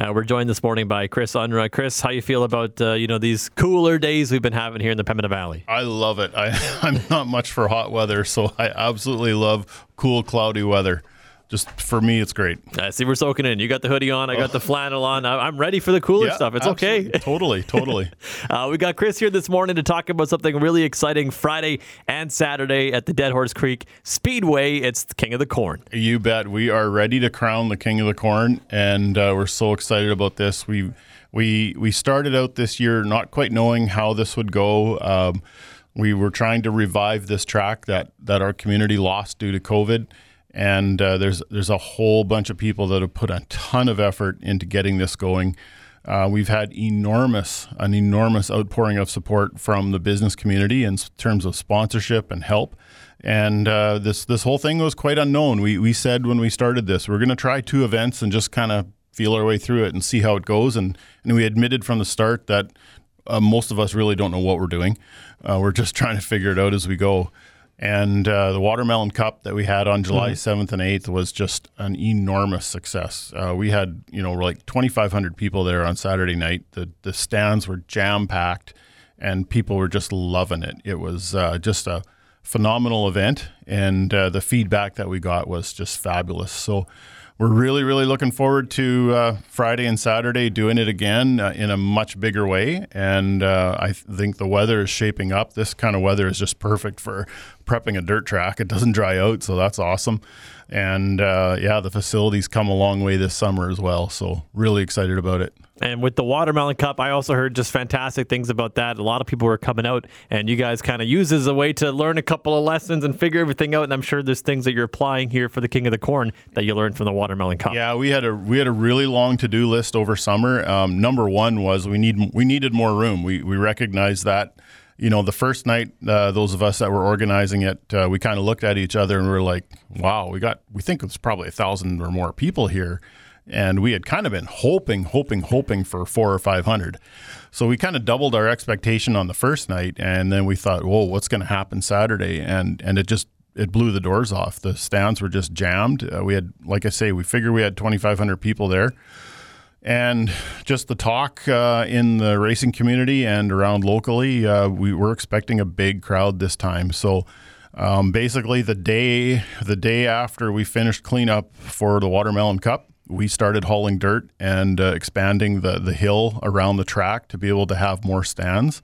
Uh, we're joined this morning by Chris Unrau. Chris, how you feel about uh, you know these cooler days we've been having here in the Pembina Valley? I love it. I, I'm not much for hot weather, so I absolutely love cool, cloudy weather just for me, it's great. I see we're soaking in. You got the hoodie on. I got the flannel on. I'm ready for the cooler yeah, stuff. It's absolutely. okay. totally, totally. uh, we got Chris here this morning to talk about something really exciting Friday and Saturday at the Dead Horse Creek Speedway. It's the King of the Corn. You bet. We are ready to crown the King of the Corn, and uh, we're so excited about this. We we we started out this year not quite knowing how this would go. Um, we were trying to revive this track that that our community lost due to COVID and uh, there's there's a whole bunch of people that have put a ton of effort into getting this going. Uh, we've had enormous an enormous outpouring of support from the business community in terms of sponsorship and help. And uh, this this whole thing was quite unknown. We we said when we started this, we're going to try two events and just kind of feel our way through it and see how it goes. And and we admitted from the start that uh, most of us really don't know what we're doing. Uh, we're just trying to figure it out as we go. And uh, the Watermelon Cup that we had on July mm-hmm. 7th and 8th was just an enormous success. Uh, we had, you know, like 2,500 people there on Saturday night. The, the stands were jam packed and people were just loving it. It was uh, just a phenomenal event. And uh, the feedback that we got was just fabulous. So, we're really, really looking forward to uh, Friday and Saturday doing it again uh, in a much bigger way. And uh, I th- think the weather is shaping up. This kind of weather is just perfect for prepping a dirt track. It doesn't dry out, so that's awesome. And uh, yeah, the facilities come a long way this summer as well. So really excited about it. And with the Watermelon Cup, I also heard just fantastic things about that. A lot of people were coming out, and you guys kind of use as a way to learn a couple of lessons and figure everything out. And I'm sure there's things that you're applying here for the King of the Corn that you learned from the Watermelon Cup. Yeah, we had a we had a really long to do list over summer. Um, number one was we need we needed more room. We we recognized that you know, the first night, uh, those of us that were organizing it, uh, we kind of looked at each other and we were like, wow, we got, we think it's probably a thousand or more people here. And we had kind of been hoping, hoping, hoping for four or 500. So we kind of doubled our expectation on the first night. And then we thought, whoa, what's going to happen Saturday? And, and it just, it blew the doors off. The stands were just jammed. Uh, we had, like I say, we figured we had 2,500 people there and just the talk uh, in the racing community and around locally, uh, we were expecting a big crowd this time. So um, basically, the day the day after we finished cleanup for the Watermelon Cup, we started hauling dirt and uh, expanding the the hill around the track to be able to have more stands.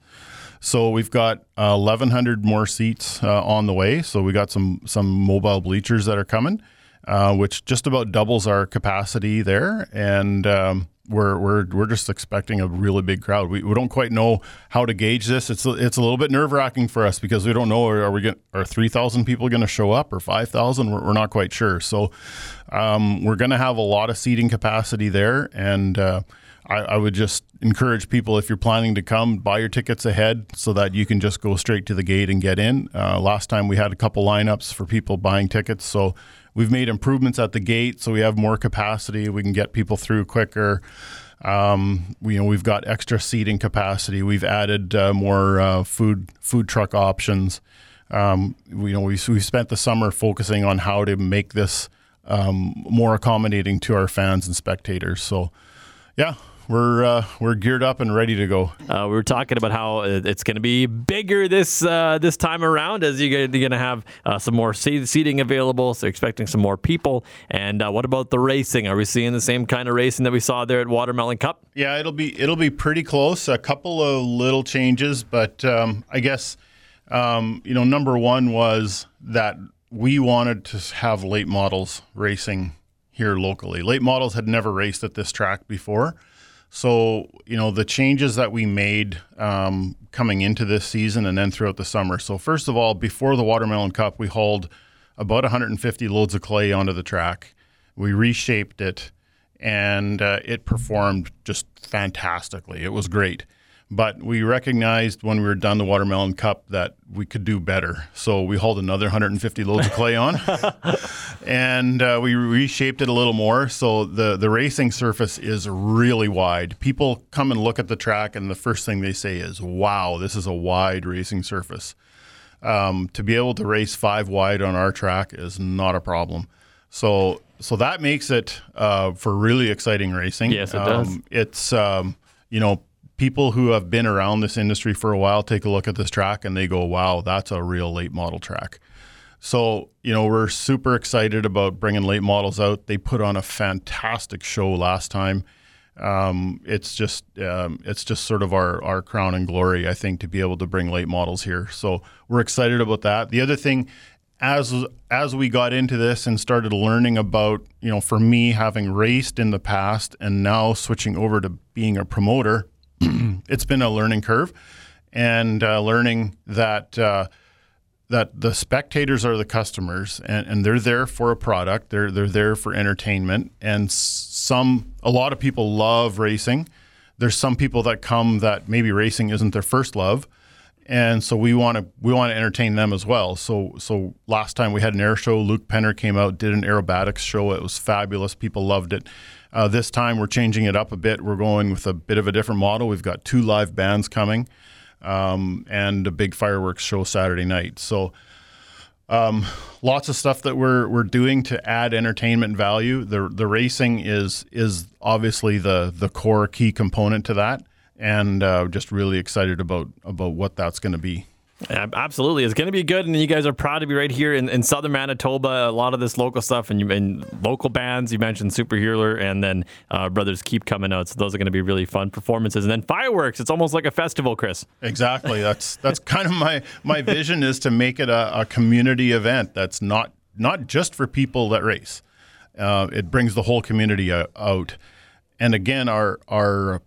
So we've got 1,100 more seats uh, on the way. So we got some some mobile bleachers that are coming uh, which just about doubles our capacity there. And um, we're, we're, we're just expecting a really big crowd. We, we don't quite know how to gauge this. It's, it's a little bit nerve wracking for us because we don't know are, are we are 3,000 people going to show up or 5,000? We're, we're, not quite sure. So um, we're going to have a lot of seating capacity there. And uh, I, I, would just encourage people if you're planning to come, buy your tickets ahead so that you can just go straight to the gate and get in. Uh, last time we had a couple lineups for people buying tickets. So We've made improvements at the gate, so we have more capacity. We can get people through quicker. Um, we, you know, we've got extra seating capacity. We've added uh, more uh, food food truck options. Um, we, you know, we we spent the summer focusing on how to make this um, more accommodating to our fans and spectators. So, yeah, we're uh, we're geared up and ready to go. Uh, we were talking about how it's going to be bigger this uh, this time around, as you're going to have uh, some more seating available. So expecting some more people. And uh, what about the racing? Are we seeing the same kind of racing that we saw there at Watermelon Cup? Yeah, it'll be it'll be pretty close. A couple of little changes, but um, I guess um, you know number one was that we wanted to have late models racing here locally. Late models had never raced at this track before. So, you know, the changes that we made um, coming into this season and then throughout the summer. So, first of all, before the Watermelon Cup, we hauled about 150 loads of clay onto the track. We reshaped it and uh, it performed just fantastically. It was great. But we recognized when we were done the Watermelon Cup that we could do better. So we hauled another 150 loads of clay on, and uh, we reshaped it a little more. So the the racing surface is really wide. People come and look at the track, and the first thing they say is, "Wow, this is a wide racing surface." Um, to be able to race five wide on our track is not a problem. So so that makes it uh, for really exciting racing. Yes, it um, does. It's um, you know people who have been around this industry for a while take a look at this track and they go, "Wow, that's a real late model track." So you know we're super excited about bringing late models out. They put on a fantastic show last time. Um, it's just um, it's just sort of our our crown and glory, I think, to be able to bring late models here. So we're excited about that. The other thing, as as we got into this and started learning about, you know, for me having raced in the past and now switching over to being a promoter, it's been a learning curve, and uh, learning that. Uh, that the spectators are the customers and, and they're there for a product. They're they're there for entertainment. And some a lot of people love racing. There's some people that come that maybe racing isn't their first love and so we want to we want to entertain them as well. So so last time we had an air show luke penner came out did an aerobatics show. It was fabulous. People loved it. Uh, this time we're changing it up a bit. We're going with a bit of a different model. We've got two live bands coming um, and a big fireworks show Saturday night. So, um, lots of stuff that we're we're doing to add entertainment value. The the racing is is obviously the the core key component to that, and uh, just really excited about about what that's going to be. Absolutely, it's going to be good, and you guys are proud to be right here in, in southern Manitoba. A lot of this local stuff, and you and local bands. You mentioned Super Healer, and then uh, Brothers keep coming out. So those are going to be really fun performances, and then fireworks. It's almost like a festival, Chris. Exactly. That's that's kind of my my vision is to make it a, a community event. That's not not just for people that race. Uh, it brings the whole community out, and again, our our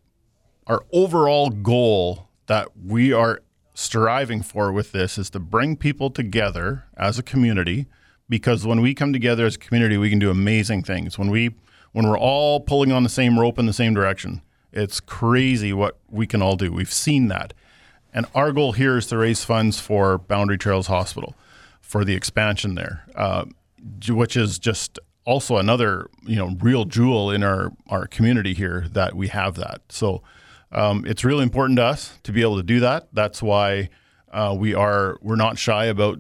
our overall goal that we are striving for with this is to bring people together as a community because when we come together as a community we can do amazing things. When we when we're all pulling on the same rope in the same direction it's crazy what we can all do. We've seen that. And our goal here is to raise funds for boundary trails hospital for the expansion there uh, which is just also another you know real jewel in our our community here that we have that. So um, it's really important to us to be able to do that. That's why uh, we are we're not shy about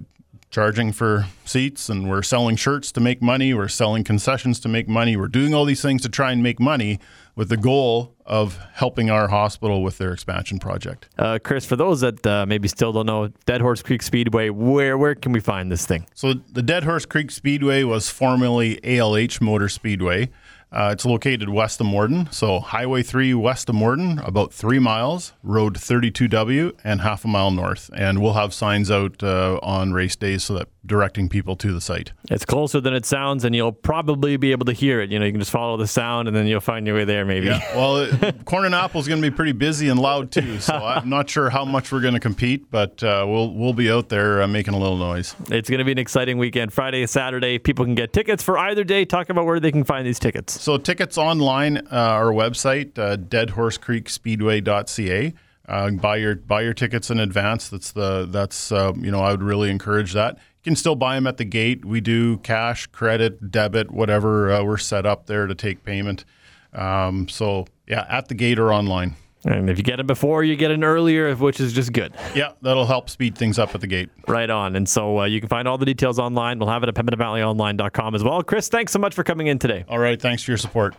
charging for seats and we're selling shirts to make money. We're selling concessions to make money. We're doing all these things to try and make money with the goal of helping our hospital with their expansion project. Uh, Chris, for those that uh, maybe still don't know, Dead Horse Creek Speedway, where where can we find this thing? So the Dead Horse Creek Speedway was formerly ALH Motor Speedway. Uh, it's located west of Morden, so Highway 3 west of Morden, about three miles, Road 32W, and half a mile north. And we'll have signs out uh, on race days so that directing people to the site. It's closer than it sounds, and you'll probably be able to hear it. You know, you can just follow the sound, and then you'll find your way there. Maybe. Yeah. Well, Corn and Apple is going to be pretty busy and loud too, so I'm not sure how much we're going to compete, but uh, we'll we'll be out there uh, making a little noise. It's going to be an exciting weekend. Friday, Saturday, people can get tickets for either day. Talk about where they can find these tickets. So tickets online, uh, our website, uh, deadhorsecreekspeedway.ca. Uh, buy your buy your tickets in advance. That's the that's uh, you know I would really encourage that. You can still buy them at the gate. We do cash, credit, debit, whatever. Uh, we're set up there to take payment. Um, so yeah, at the gate or online. And if you get it before, you get it earlier, which is just good. Yeah, that'll help speed things up at the gate. Right on. And so uh, you can find all the details online. We'll have it at pembinavalleyonline.com as well. Chris, thanks so much for coming in today. All right. Thanks for your support.